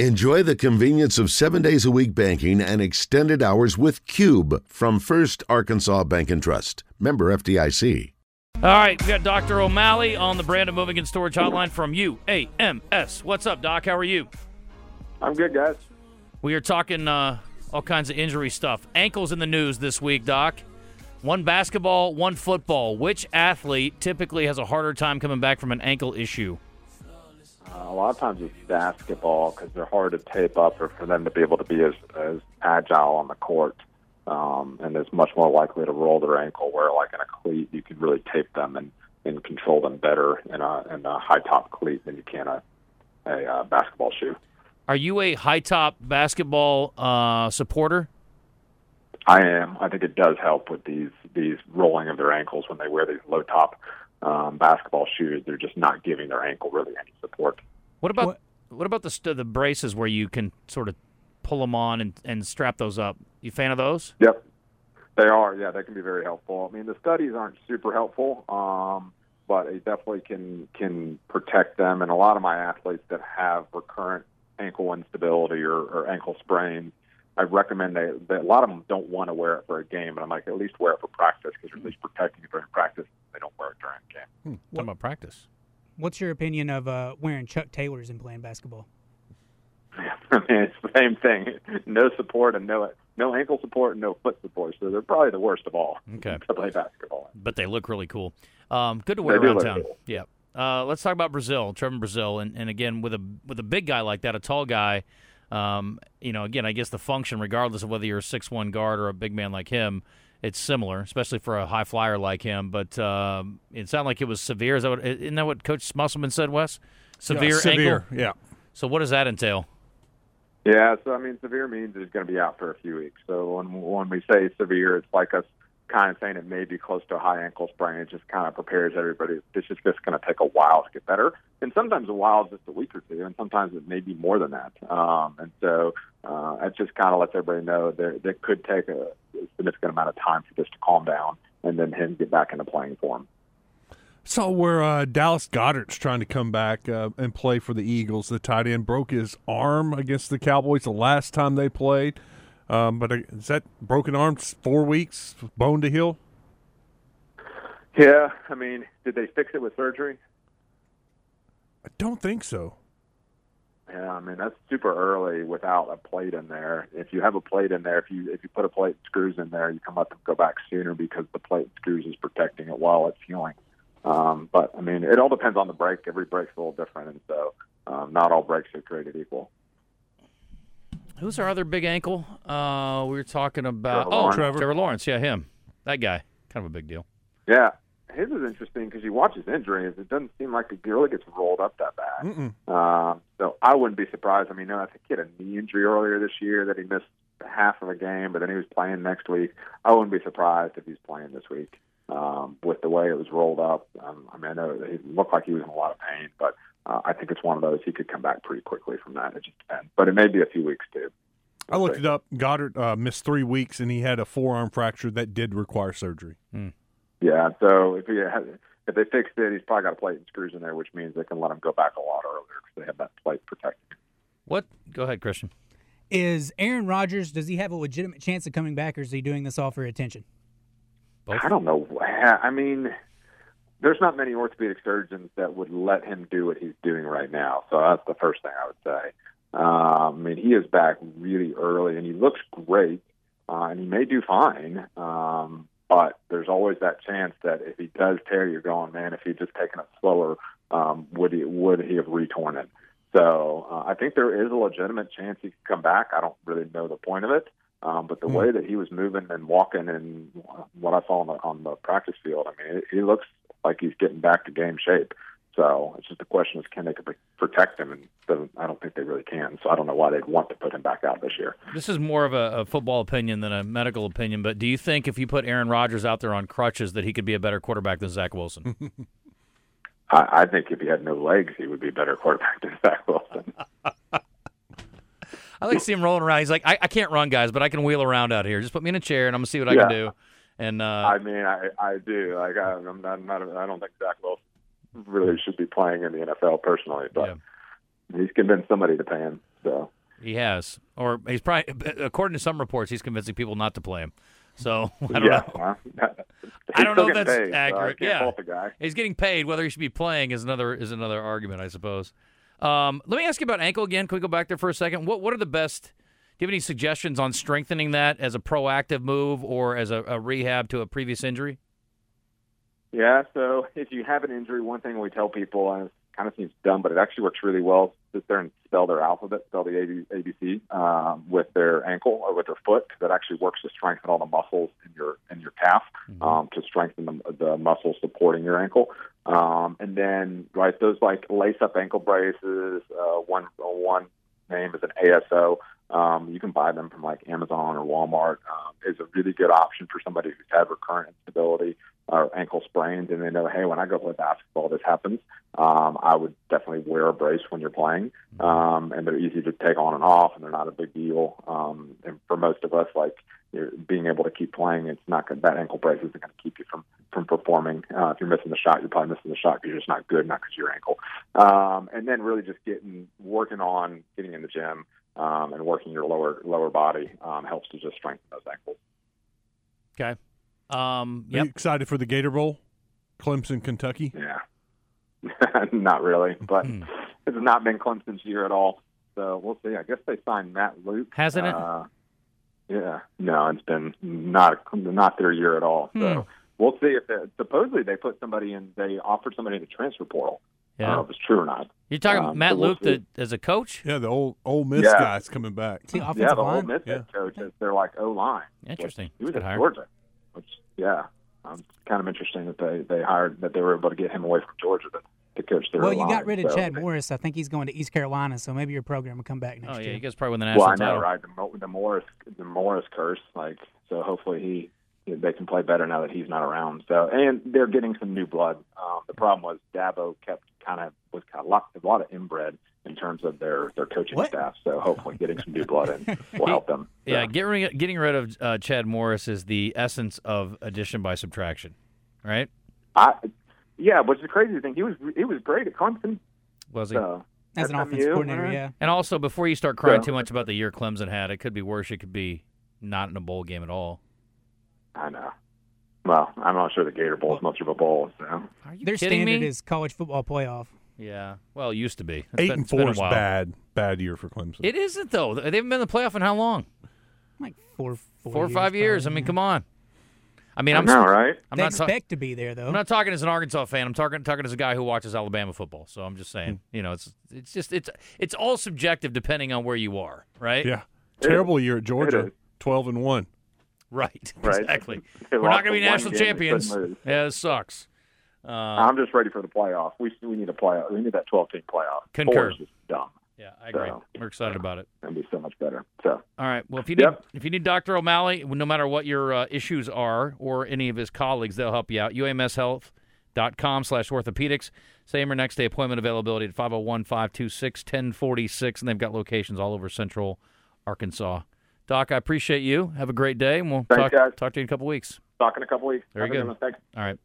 Enjoy the convenience of seven days a week banking and extended hours with Cube from First Arkansas Bank and Trust. Member FDIC. All right, we got Dr. O'Malley on the Brandon Moving and Storage Hotline from UAMS. What's up, Doc? How are you? I'm good, guys. We are talking uh, all kinds of injury stuff. Ankles in the news this week, Doc. One basketball, one football. Which athlete typically has a harder time coming back from an ankle issue? Uh, a lot of times it's basketball because they're hard to tape up or for them to be able to be as, as agile on the court. Um, and it's much more likely to roll their ankle where like in a cleat you can really tape them and, and control them better in a, in a high top cleat than you can a, a uh, basketball shoe. Are you a high top basketball uh, supporter? I am. I think it does help with these these rolling of their ankles when they wear these low top um, basketball shoes. They're just not giving their ankle really any support. What about what, what about the st- the braces where you can sort of pull them on and, and strap those up? You fan of those? Yep, they are. Yeah, they can be very helpful. I mean, the studies aren't super helpful, um, but it definitely can can protect them. And a lot of my athletes that have recurrent ankle instability or, or ankle sprains I recommend they, they, a lot of them don't want to wear it for a game, but I'm like, at least wear it for practice because you're at least protecting it during practice. They don't wear it during a game. Hmm. Talking about practice. What's your opinion of uh, wearing Chuck Taylors and playing basketball? I mean, it's the same thing. No support and no no ankle support and no foot support. So they're probably the worst of all okay. to play basketball. But they look really cool. Um, good to wear they around town. Cool. Yeah. Uh, let's talk about Brazile, Trevor Brazile, and, and again with a with a big guy like that, a tall guy um, you know, again, I guess the function, regardless of whether you're a six one guard or a big man like him, it's similar, especially for a high flyer like him. But um, it sounded like it was severe. Is that what, isn't that what Coach Musselman said, Wes? Severe, yeah, severe ankle. Yeah. So what does that entail? Yeah, so I mean, severe means it's going to be out for a few weeks. So when when we say severe, it's like us kind of saying it may be close to a high ankle sprain. It just kind of prepares everybody. This is just going to take a while to get better, and sometimes a while is just a week or two, and sometimes it may be more than that. Um, and so uh, it just kind of lets everybody know that it could take a significant amount of time for this to calm down, and then him get back into playing form. Saw where uh, Dallas Goedert's trying to come back uh, and play for the Eagles. The tight end broke his arm against the Cowboys the last time they played. Um, but uh, is that broken arms four weeks, bone to heal? Yeah, I mean, did they fix it with surgery? I don't think so. Yeah, I mean that's super early without a plate in there. If you have a plate in there, if you if you put a plate and screws in there, you can let them go back sooner because the plate and screws is protecting it while it's healing. Um, but I mean, it all depends on the break. Every break's a little different, and so um, not all breaks are created equal. Who's our other big ankle? Uh, we were talking about Trevor oh Lawrence. Trevor. Trevor Lawrence. Yeah, him. That guy. Kind of a big deal. Yeah, his is interesting because you watch his injuries. It doesn't seem like it really gets rolled up that bad. Uh, so I wouldn't be surprised. I mean, no, I think he had a knee injury earlier this year that he missed half of a game, but then he was playing next week. I wouldn't be surprised if he's playing this week. Um, with the way it was rolled up, um, I mean, I know it looked like he was in a lot of pain, but uh, I think it's one of those he could come back pretty quickly from that. It just depends, but it may be a few weeks too. I looked it up. Goedert uh, missed three weeks, and he had a forearm fracture that did require surgery. Yeah, so if he has, if they fixed it, he's probably got a plate and screws in there, which means they can let him go back a lot earlier because they have that plate protected. What? Go ahead, Christian. Is Aaron Rodgers, does he have a legitimate chance of coming back, or is he doing this all for attention? Both? I don't know. I mean, there's not many orthopedic surgeons that would let him do what he's doing right now. So that's the first thing I would say. Um, I mean, he is back really early, and he looks great, uh, and he may do fine. Um, but there's always that chance that if he does tear, you're going, man. If he'd just taken it slower, um, would he would he have retorn it? So uh, I think there is a legitimate chance he could come back. I don't really know the point of it, um, but the way that he was moving and walking and what I saw on the on the practice field, I mean, he looks like he's getting back to game shape. So it's just the question is can they protect him, and I don't think they really can. So I don't know why they'd want to put him back out this year. This is more of a, a football opinion than a medical opinion, but do you think if you put Aaron Rodgers out there on crutches that he could be a better quarterback than Zach Wilson? I, I think if he had no legs, he would be a better quarterback than Zach Wilson. I like to see him rolling around. He's like, I, I can't run, guys, but I can wheel around out here. Just put me in a chair, and I'm gonna see what I can do. And uh, I mean, I I do like I, I'm not, I'm not I don't think Zach Wilson really should be playing in the NFL personally, but he's convinced somebody to pay him. So He has, or he's probably, according to some reports, he's convincing people not to play him. So I don't yeah, know. I don't know if that's paid, accurate. can't yeah, he's getting paid. Whether he should be playing is another is another argument, I suppose. Um, let me ask you about ankle again. Can we go back there for a second? What what are the best? Do you have any suggestions on strengthening that as a proactive move or as a, a rehab to a previous injury? Yeah, so if you have an injury, one thing we tell people, and it kind of seems dumb, but it actually works really well, sit there and spell their alphabet, spell the ABC um, with their ankle or with their foot, because that actually works to strengthen all the muscles in your in your calf, um, to strengthen the, the muscles supporting your ankle. Um, and then, right, those like lace-up ankle braces, uh, one one name is an ASO. Um, you can buy them from like Amazon or Walmart. Um, is a really good option for somebody who's had recurrent instability or ankle sprains, and they know, hey, when I go play basketball, this happens. Um, I would definitely wear a brace when you're playing, um, and they're easy to take on and off, and they're not a big deal. Um, and for most of us, like you're being able to keep playing, it's not gonna, that ankle brace isn't going to keep you from from performing. Uh, if you're missing the shot, you're probably missing the shot because you're just not good, not because your ankle. Um, and then really just getting working on getting in the gym um, and working your lower lower body um, helps to just strengthen those ankles. Okay. Um, Are you excited for the Gator Bowl? Clemson, Kentucky. Yeah, not really, but Hmm. it's not been Clemson's year at all. So we'll see. I guess they signed Matt Luke. Hasn't it? Uh, yeah, no, it's been not not their year at all. So Hmm. we'll see if they, supposedly they put somebody in. They offered somebody in the transfer portal. I don't know Yeah. if it's true or not. You're talking Um, Matt so we'll Luke the, as a coach? Yeah, the old Ole Miss Yeah. guy's coming back. See, yeah, offensive the whole line. Miss Yeah. coach is their like O line. Interesting. He was at hire. Georgia, which yeah, um, kind of interesting that they they hired that they were able to get him away from Georgia to, to coach their Well, you line. got rid of So- Chad Morris. I think he's going to East Carolina, so maybe your program will come back next Oh yeah, year. you guys probably win the national Well, I know, title. right? The, the Morris, the Morris curse. Like, so hopefully he, they can play better now that he's not around. So, and they're getting some new blood. Um, the problem was Dabo kept kind of was kind of lot, a lot of inbred in terms of their their coaching What? staff. So hopefully, getting some new blood in will help them. Yeah, So, get rid, getting rid of uh, Chad Morris is the essence of addition by subtraction, right? I, yeah. But the crazy thing, he was he was great at Clemson. Was he? So As an offensive coordinator, yeah. And also, before you start crying Yeah. too much about the year Clemson had, it could be worse. It could be not in a bowl game at all. I know. Well, I'm not sure the Gator Bowl is much of a bowl. So Are you Their kidding standard me? is college football playoff. yeah. Well, it used to be. It's Eight been, and it's been four a is while. bad. Bad year for Clemson. It isn't though. They haven't been in the playoff in how long? Like four, four, Four or five years. I probably, mean, come on. I mean, I I'm know, right? I'm They not ta- expect to be there, though. I'm not talking as an Arkansas fan. I'm talking talking as a guy who watches Alabama football. So I'm just saying, Hmm. you know, it's it's just it's it's all subjective depending on where you are, right? Yeah, terrible year at Georgia. is. Twelve and one. Right. Right. Exactly. They We're not going to be national champions. Yeah, it sucks. Uh, I'm just ready for the playoff. We we need a playoff. We need that 12 team playoff. Concur. Four dumb. yeah, I agree. So- We're excited about it. It'd be so much better. So All right. Well, if you need Yep. if you need Dr. O'Malley, no matter what your uh, issues are, or any of his colleagues, they'll help you out. UAMShealth.com slash orthopedics. Same or next day appointment availability at 501 526 1046. And they've got locations all over central Arkansas. Doc, I appreciate you. Have a great day, and we'll Thanks, talk, guys. talk to you in a couple weeks. talk in a couple weeks. Very Have good. Thanks. All right.